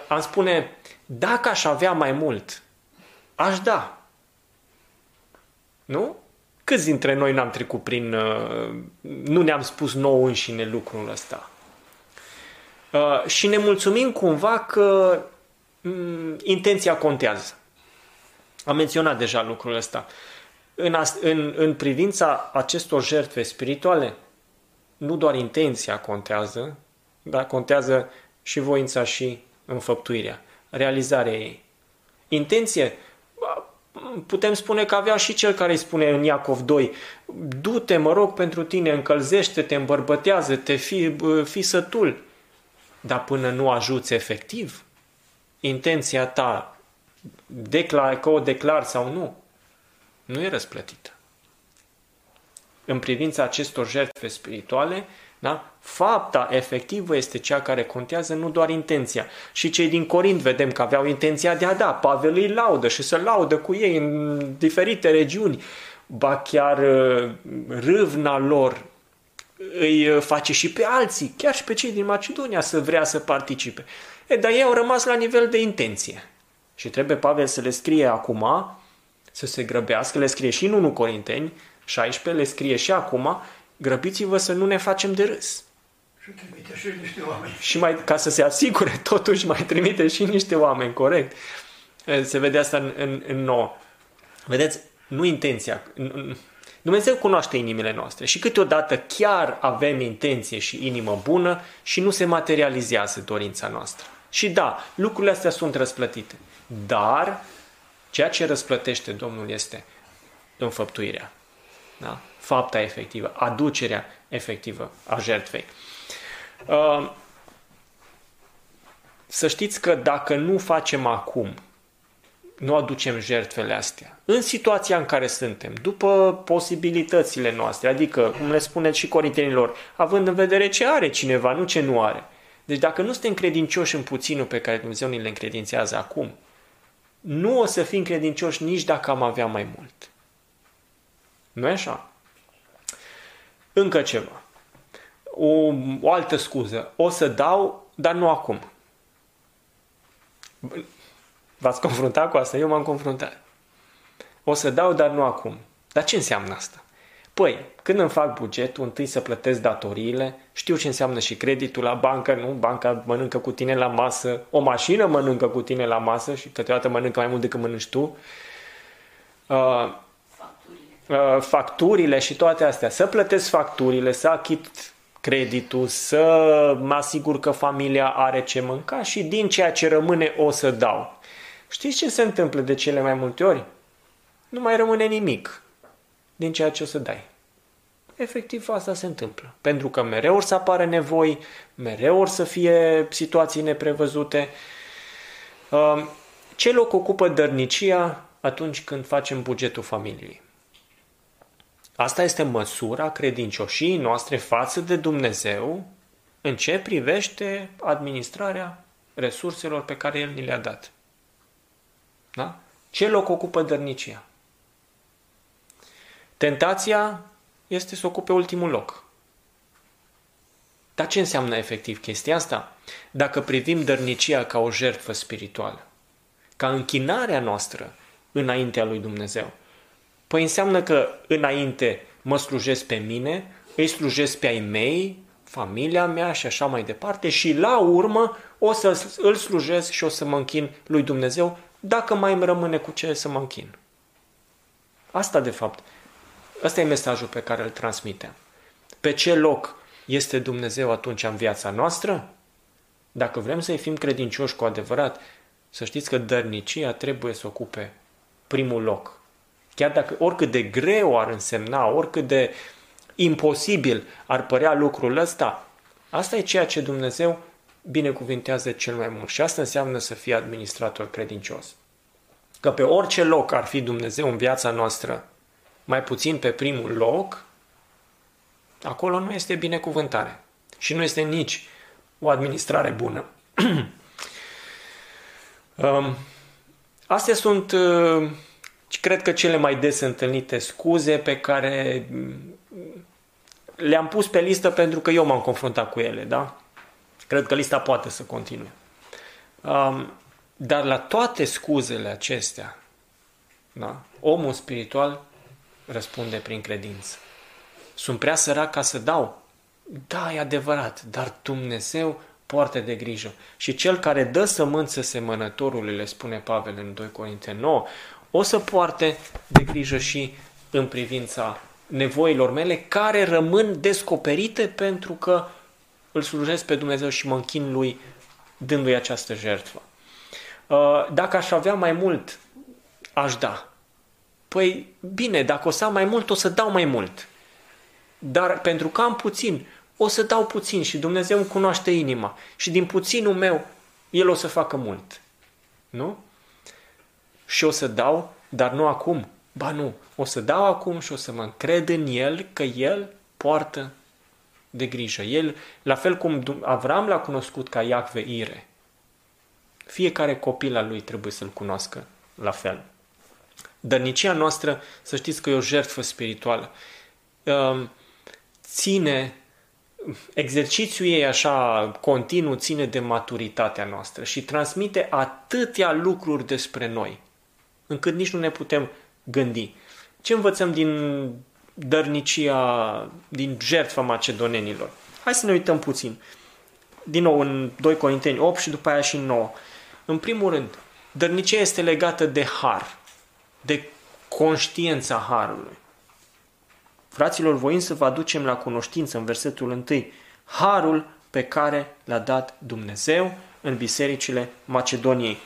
am spune, dacă aș avea mai mult, aș da. Nu? Câți dintre noi n-am trecut prin... Uh, nu ne-am spus nou înșine lucrul ăsta? Uh, și ne mulțumim cumva că um, intenția contează. Am menționat deja lucrul ăsta. În, în, în privința acestor jertfe spirituale, nu doar intenția contează, dar contează și voința și înfăptuirea, realizarea ei. Intenție, putem spune că avea și cel care îi spune în Iacov 2, du-te, mă rog, pentru tine, încălzește-te, îmbărbătează-te, fi, fi sătul. Dar până nu ajuți efectiv, intenția ta, declar, că o declar sau nu, nu e răsplătită. În privința acestor jertfe spirituale, da? Fapta efectivă este cea care contează, nu doar intenția. Și cei din Corint vedem că aveau intenția de a da. Pavel îi laudă și să laudă cu ei în diferite regiuni. Ba chiar uh, râvna lor îi uh, face și pe alții, chiar și pe cei din Macedonia să vrea să participe. E, dar ei au rămas la nivel de intenție. Și trebuie Pavel să le scrie acum, să se grăbească, le scrie și în 1 Corinteni 16, le scrie și acum, grăbiți-vă să nu ne facem de râs. Și trimite și niște oameni. Și mai, ca să se asigure, totuși mai trimite și niște oameni, corect. Se vede asta în, în, în nouă. Vedeți, nu intenția. Dumnezeu cunoaște inimile noastre și câteodată chiar avem intenție și inimă bună și nu se materializează dorința noastră. Și da, lucrurile astea sunt răsplătite. Dar ceea ce răsplătește Domnul este înfăptuirea. Da? Fapta efectivă, aducerea efectivă a jertfei. Uh, să știți că dacă nu facem acum, nu aducem jertfele astea, în situația în care suntem, după posibilitățile noastre, adică, cum le spuneți și corintenilor, având în vedere ce are cineva, nu ce nu are. Deci dacă nu suntem credincioși în puținul pe care Dumnezeu ni le încredințează acum, nu o să fim credincioși nici dacă am avea mai mult. Nu e așa? Încă ceva o, o altă scuză. O să dau, dar nu acum. V-ați confruntat cu asta? Eu m-am confruntat. O să dau, dar nu acum. Dar ce înseamnă asta? Păi, când îmi fac bugetul, întâi să plătesc datoriile, știu ce înseamnă și creditul la bancă, nu? Banca mănâncă cu tine la masă, o mașină mănâncă cu tine la masă și câteodată mănâncă mai mult decât mănânci tu. Uh, facturile. Uh, facturile și toate astea. Să plătesc facturile, să achit creditul, să mă asigur că familia are ce mânca și din ceea ce rămâne o să dau. Știți ce se întâmplă de cele mai multe ori? Nu mai rămâne nimic din ceea ce o să dai. Efectiv asta se întâmplă. Pentru că mereu or să apară nevoi, mereu or să fie situații neprevăzute. Um, ce loc ocupă dărnicia atunci când facem bugetul familiei? Asta este măsura credincioșii noastre față de Dumnezeu în ce privește administrarea resurselor pe care El ni le-a dat. Da? Ce loc ocupă dărnicia? Tentația este să ocupe ultimul loc. Dar ce înseamnă efectiv chestia asta? Dacă privim dărnicia ca o jertfă spirituală, ca închinarea noastră înaintea lui Dumnezeu, Păi înseamnă că înainte mă slujesc pe mine, îi slujesc pe ai mei, familia mea și așa mai departe și la urmă o să îl slujesc și o să mă închin lui Dumnezeu dacă mai îmi rămâne cu ce să mă închin. Asta de fapt, ăsta e mesajul pe care îl transmitem. Pe ce loc este Dumnezeu atunci în viața noastră? Dacă vrem să fim credincioși cu adevărat, să știți că dărnicia trebuie să ocupe primul loc. Chiar dacă oricât de greu ar însemna, oricât de imposibil ar părea lucrul ăsta, asta e ceea ce Dumnezeu binecuvintează cel mai mult. Și asta înseamnă să fii administrator credincios. Că pe orice loc ar fi Dumnezeu în viața noastră, mai puțin pe primul loc, acolo nu este binecuvântare. Și nu este nici o administrare bună. Um, astea sunt, uh, cred că, cele mai des întâlnite scuze pe care mm, le-am pus pe listă pentru că eu m-am confruntat cu ele, da? Cred că lista poate să continue. Um, dar la toate scuzele acestea, da, omul spiritual răspunde prin credință. Sunt prea sărac ca să dau. Da, e adevărat, dar Dumnezeu poartă de grijă. Și cel care dă sămânță semănătorului, le spune Pavel în 2 Corinte 9, o să poarte de grijă și în privința nevoilor mele care rămân descoperite pentru că îl slujesc pe Dumnezeu și mă închin lui dându-i această jertfă. Uh, dacă aș avea mai mult, aș da. Păi bine, dacă o să am mai mult, o să dau mai mult. Dar pentru că am puțin, o să dau puțin și Dumnezeu îmi cunoaște inima. Și din puținul meu, El o să facă mult. Nu? Și o să dau, dar nu acum. Ba nu, o să dau acum și o să mă încred în El că El poartă de grijă. El, la fel cum Avram l-a cunoscut ca Iacve Ire, fiecare copil al lui trebuie să-l cunoască la fel. Dărnicia noastră, să știți că e o jertfă spirituală. Ehm, ține, exercițiul ei așa continuu ține de maturitatea noastră și transmite atâtea lucruri despre noi, încât nici nu ne putem gândi. Ce învățăm din dărnicia, din jertfa macedonenilor? Hai să ne uităm puțin. Din nou în 2 Corinteni 8 și după aia și în 9. În primul rând, dărnicia este legată de har, de conștiința harului. Fraților, voim să vă aducem la cunoștință în versetul 1 harul pe care l-a dat Dumnezeu în bisericile Macedoniei.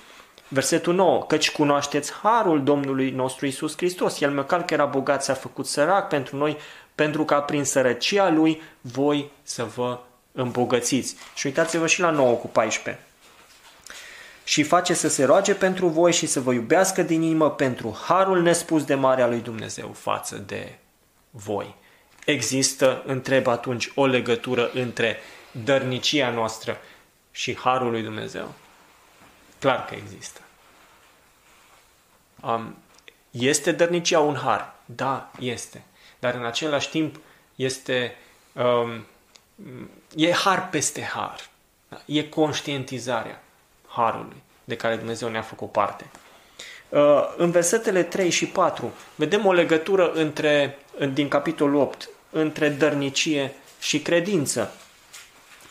Versetul 9. Căci cunoașteți harul Domnului nostru Isus Hristos. El măcar că era bogat s-a făcut sărac pentru noi, pentru ca prin sărăcia Lui voi să vă îmbogățiți. Și uitați-vă și la 9 cu 14 și face să se roage pentru voi și să vă iubească din inimă pentru harul nespus de mare al lui Dumnezeu față de voi. Există, întreb atunci, o legătură între dărnicia noastră și harul lui Dumnezeu? Clar că există. Um, este dărnicia un har? Da, este. Dar în același timp este um, e har peste har. E conștientizarea harului de care Dumnezeu ne-a făcut parte. Uh, în versetele 3 și 4 vedem o legătură între, din capitolul 8 între dărnicie și credință.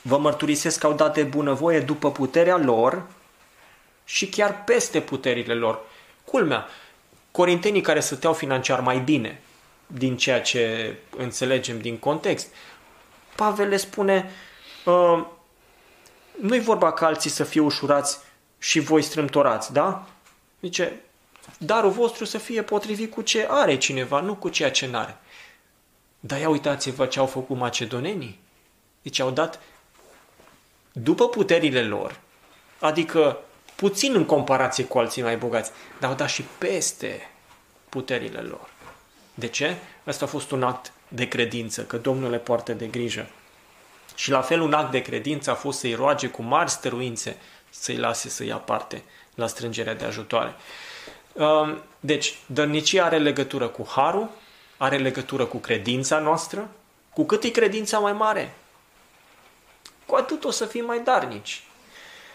Vă mărturisesc că au dat de bunăvoie după puterea lor și chiar peste puterile lor. Culmea, corintenii care stăteau financiar mai bine, din ceea ce înțelegem din context, Pavel le spune, uh, nu-i vorba ca alții să fie ușurați și voi strâmtorați, da? Zice, darul vostru să fie potrivit cu ce are cineva, nu cu ceea ce n-are. Dar ia uitați-vă ce au făcut macedonenii. Deci au dat după puterile lor, adică puțin în comparație cu alții mai bogați, dar au dat și peste puterile lor. De ce? Asta a fost un act de credință, că Domnul le poartă de grijă. Și la fel un act de credință a fost să-i roage cu mari stăruințe să-i lase să ia parte la strângerea de ajutoare. Um, deci, dărnicia are legătură cu harul, are legătură cu credința noastră. Cu cât e credința mai mare, cu atât o să fim mai darnici.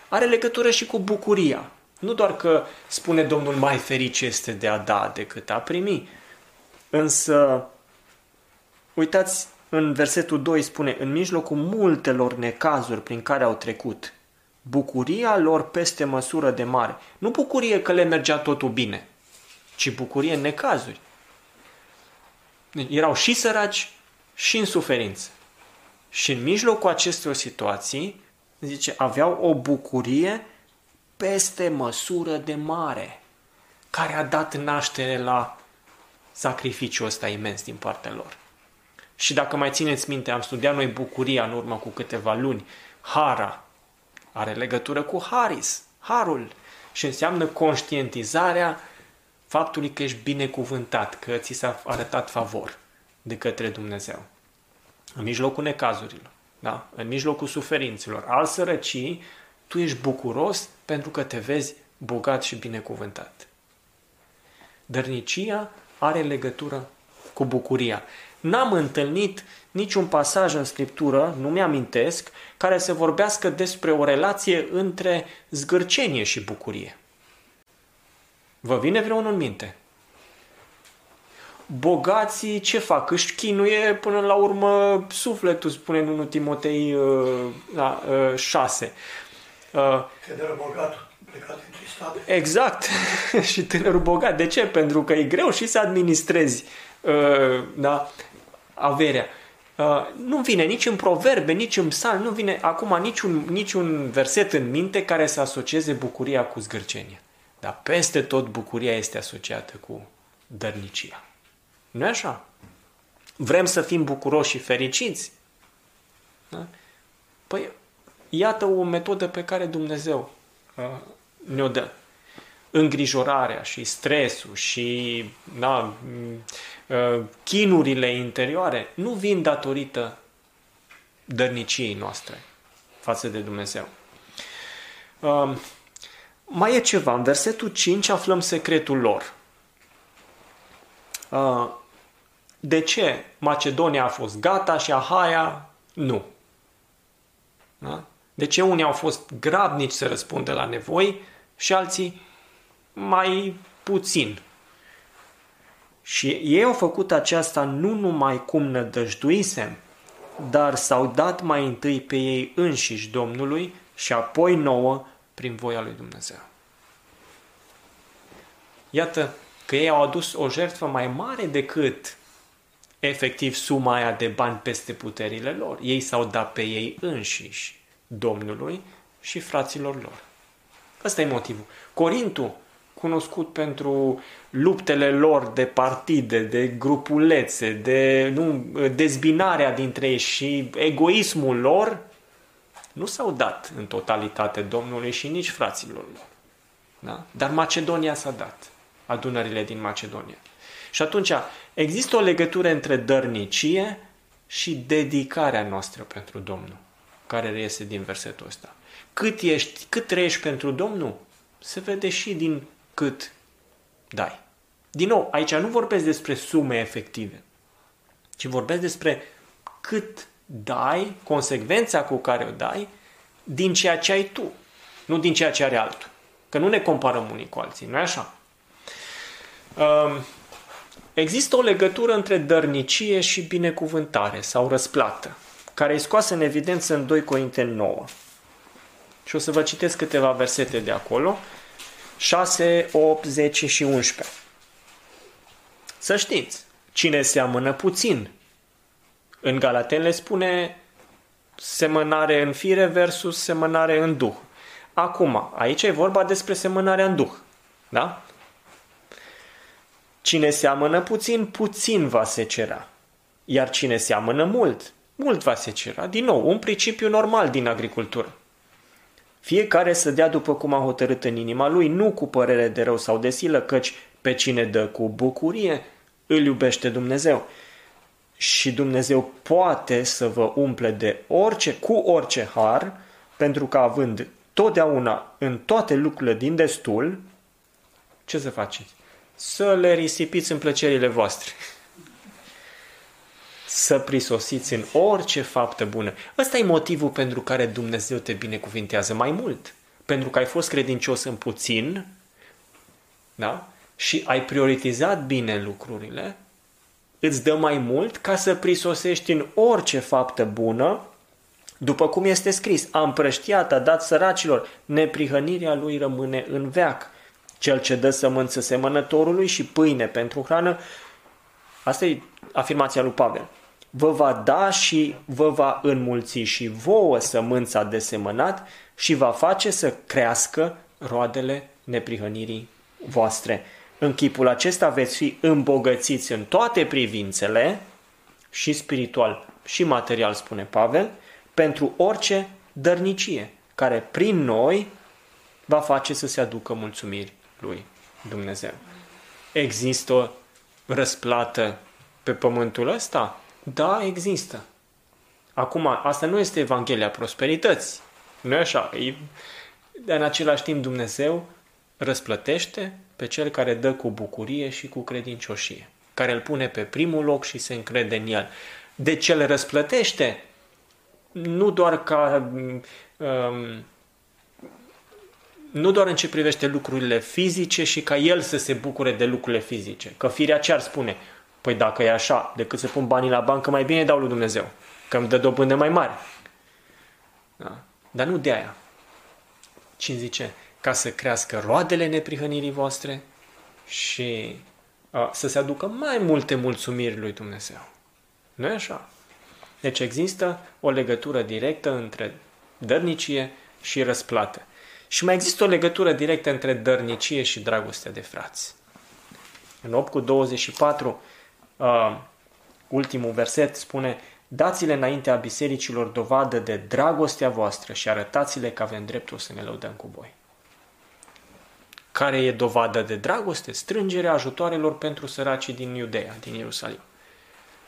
Are legătură și cu bucuria. Nu doar că spune Domnul mai ferice este de a da decât a primi, însă uitați în versetul 2 spune, în mijlocul multelor necazuri prin care au trecut, bucuria lor peste măsură de mare. Nu bucurie că le mergea totul bine, ci bucurie în necazuri. Erau și săraci și în suferință. Și în mijlocul acestor situații, zice, aveau o bucurie peste măsură de mare, care a dat naștere la sacrificiul ăsta imens din partea lor. Și dacă mai țineți minte, am studiat noi bucuria în urmă cu câteva luni. Hara are legătură cu Haris, Harul. Și înseamnă conștientizarea faptului că ești binecuvântat, că ți s-a arătat favor de către Dumnezeu. În mijlocul necazurilor, da? în mijlocul suferințelor, al sărăcii, tu ești bucuros pentru că te vezi bogat și binecuvântat. Dărnicia are legătură cu bucuria. N-am întâlnit niciun pasaj în Scriptură, nu mi-amintesc, care să vorbească despre o relație între zgârcenie și bucurie. Vă vine vreunul în minte? Bogații ce fac? Își chinuie până la urmă sufletul, spune în 1 Timotei uh, la, 6. Uh, uh bogat plecat Exact. și tânărul bogat. De ce? Pentru că e greu și să administrezi uh, da, averea. Uh, nu vine nici în proverbe, nici în psalm, nu vine acum niciun, niciun verset în minte care să asocieze bucuria cu zgârcenia. Dar peste tot bucuria este asociată cu dărnicia. Nu e așa? Vrem să fim bucuroși și fericiți? Da? Păi, iată o metodă pe care Dumnezeu uh, ne-o dă. Îngrijorarea și stresul și da, uh, chinurile interioare nu vin datorită dărniciei noastre față de Dumnezeu. Uh, mai e ceva. În versetul 5 aflăm secretul lor. Uh, de ce Macedonia a fost gata și Ahaia nu? Da? De ce unii au fost grabnici să răspundă la nevoi și alții mai puțin? Și ei au făcut aceasta nu numai cum nădăjduisem, dar s-au dat mai întâi pe ei înșiși Domnului și apoi nouă prin voia lui Dumnezeu. Iată că ei au adus o jertfă mai mare decât efectiv suma aia de bani peste puterile lor. Ei s-au dat pe ei înșiși Domnului și fraților lor. Ăsta e motivul. Corintul, cunoscut pentru luptele lor de partide, de grupulețe, de nu, dezbinarea dintre ei și egoismul lor, nu s-au dat în totalitate Domnului și nici fraților lor. Da? Dar Macedonia s-a dat, adunările din Macedonia. Și atunci există o legătură între dărnicie și dedicarea noastră pentru Domnul, care reiese din versetul ăsta. Cât ești, cât trăiești pentru Domnul, se vede și din cât dai. Din nou, aici nu vorbesc despre sume efective, ci vorbesc despre cât dai, consecvența cu care o dai, din ceea ce ai tu, nu din ceea ce are altul. Că nu ne comparăm unii cu alții, nu e așa? Um, există o legătură între dărnicie și binecuvântare sau răsplată, care e scoasă în evidență în 2 Corinteni 9. Și o să vă citesc câteva versete de acolo. 6, 8, 10 și 11. Să știți, cine seamănă puțin, în Galaten le spune semănare în fire versus semănare în duh. Acum, aici e vorba despre semănarea în duh. Da? Cine seamănă puțin, puțin va secera. Iar cine seamănă mult, mult va secera. Din nou, un principiu normal din agricultură. Fiecare să dea după cum a hotărât în inima lui, nu cu părere de rău sau de silă, căci pe cine dă cu bucurie, îl iubește Dumnezeu și Dumnezeu poate să vă umple de orice, cu orice har, pentru că având totdeauna în toate lucrurile din destul, ce să faceți? Să le risipiți în plăcerile voastre. Să prisosiți în orice faptă bună. Ăsta e motivul pentru care Dumnezeu te binecuvintează mai mult. Pentru că ai fost credincios în puțin, da? Și ai prioritizat bine lucrurile, îți dă mai mult ca să prisosești în orice faptă bună, după cum este scris, a împrăștiat, a dat săracilor, neprihănirea lui rămâne în veac. Cel ce dă sămânță semănătorului și pâine pentru hrană, asta e afirmația lui Pavel, vă va da și vă va înmulți și vouă sămânța de semănat și va face să crească roadele neprihănirii voastre. În chipul acesta veți fi îmbogățiți în toate privințele, și spiritual și material, spune Pavel, pentru orice dărnicie, care prin noi va face să se aducă mulțumiri lui Dumnezeu. Există o răsplată pe pământul ăsta? Da, există. Acum, asta nu este Evanghelia prosperității. Nu e așa. E, în același timp Dumnezeu răsplătește pe cel care dă cu bucurie și cu credincioșie, care îl pune pe primul loc și se încrede în el. De ce îl răsplătește? Nu doar ca um, nu doar în ce privește lucrurile fizice și ca el să se bucure de lucrurile fizice. Că firea ce ar spune? Păi dacă e așa, decât să pun banii la bancă, mai bine dau lui Dumnezeu, că îmi dă dobândă mai mare. Da? Dar nu de aia. Cine zice? Ca să crească roadele neprihănirii voastre și a, să se aducă mai multe mulțumiri lui Dumnezeu. Nu e așa? Deci există o legătură directă între dărnicie și răsplată. Și mai există o legătură directă între dărnicie și dragostea de frați. În 8 cu 24, uh, ultimul verset spune Dați-le înaintea bisericilor dovadă de dragostea voastră și arătați-le că avem dreptul să ne lăudăm cu voi. Care e dovada de dragoste? Strângerea ajutoarelor pentru săracii din Iudeea, din Ierusalim.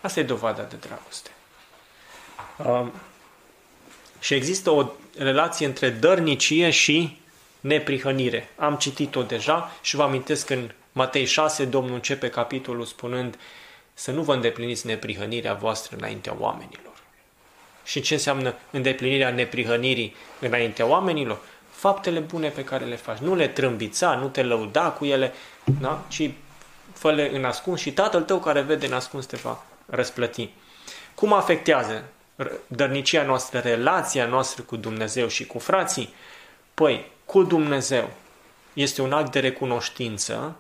Asta e dovada de dragoste. Um, și există o relație între dărnicie și neprihănire. Am citit-o deja și vă amintesc în Matei 6, Domnul începe capitolul spunând să nu vă îndepliniți neprihănirea voastră înaintea oamenilor. Și ce înseamnă îndeplinirea neprihănirii înaintea oamenilor? Faptele bune pe care le faci. Nu le trâmbița, nu te lăuda cu ele, da? ci fă-le în ascuns și tatăl tău care vede în ascuns te va răsplăti. Cum afectează dărnicia noastră, relația noastră cu Dumnezeu și cu frații? Păi, cu Dumnezeu este un act de recunoștință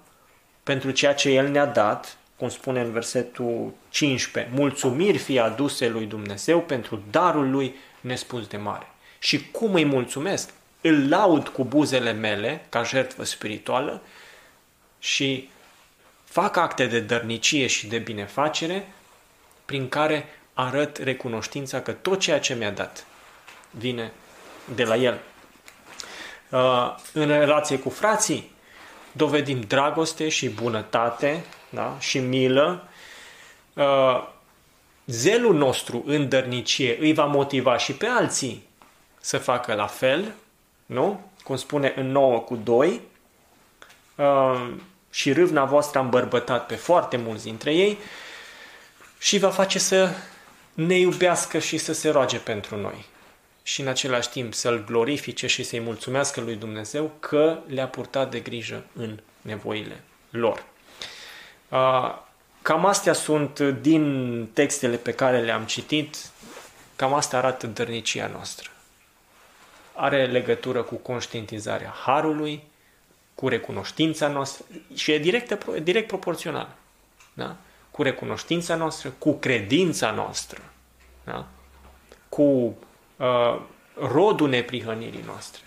pentru ceea ce El ne-a dat, cum spune în versetul 15, mulțumiri fie aduse lui Dumnezeu pentru darul lui nespus de mare. Și cum îi mulțumesc? Îl laud cu buzele mele ca jertfă spirituală și fac acte de dărnicie și de binefacere prin care arăt recunoștința că tot ceea ce mi-a dat vine de la El. Uh, în relație cu frații, dovedim dragoste și bunătate da? și milă. Uh, zelul nostru în dărnicie îi va motiva și pe alții să facă la fel, nu? Cum spune în 9 cu 2, uh, și râvna voastră a îmbărbătat pe foarte mulți dintre ei și va face să ne iubească și să se roage pentru noi. Și în același timp să-L glorifice și să-i mulțumească lui Dumnezeu că le-a purtat de grijă în nevoile lor. Cam astea sunt din textele pe care le-am citit, cam asta arată dărnicia noastră. Are legătură cu conștientizarea Harului, cu recunoștința noastră și e direct, direct proporțional. Da? Cu recunoștința noastră, cu credința noastră, da? cu uh, rodul neprihănirii noastre,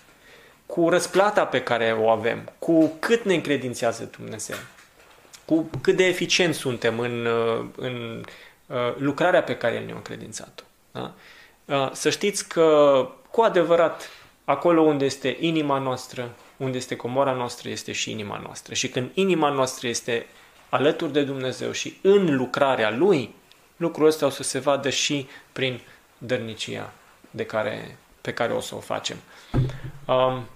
cu răsplata pe care o avem, cu cât ne încredințează Dumnezeu, cu cât de eficient suntem în, uh, în uh, lucrarea pe care ne-a încredințat-o. Da? Uh, să știți că, cu adevărat, acolo unde este inima noastră, unde este comora noastră, este și inima noastră. Și când inima noastră este alături de Dumnezeu și în lucrarea Lui, lucrul ăsta o să se vadă și prin dărnicia de care, pe care o să o facem. Um,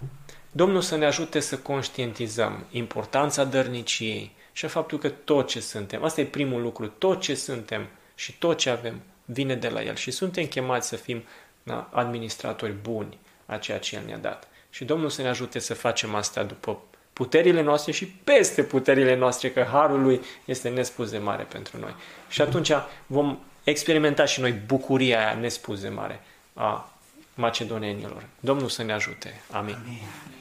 Domnul să ne ajute să conștientizăm importanța dărniciei și a faptul că tot ce suntem, asta e primul lucru, tot ce suntem și tot ce avem vine de la El și suntem chemați să fim da, administratori buni a ceea ce El ne-a dat. Și Domnul să ne ajute să facem asta după puterile noastre și peste puterile noastre, că Harul Lui este nespus de mare pentru noi. Și atunci vom experimenta și noi bucuria aia nespus de mare a macedonenilor. Domnul să ne ajute. Amin. Amin.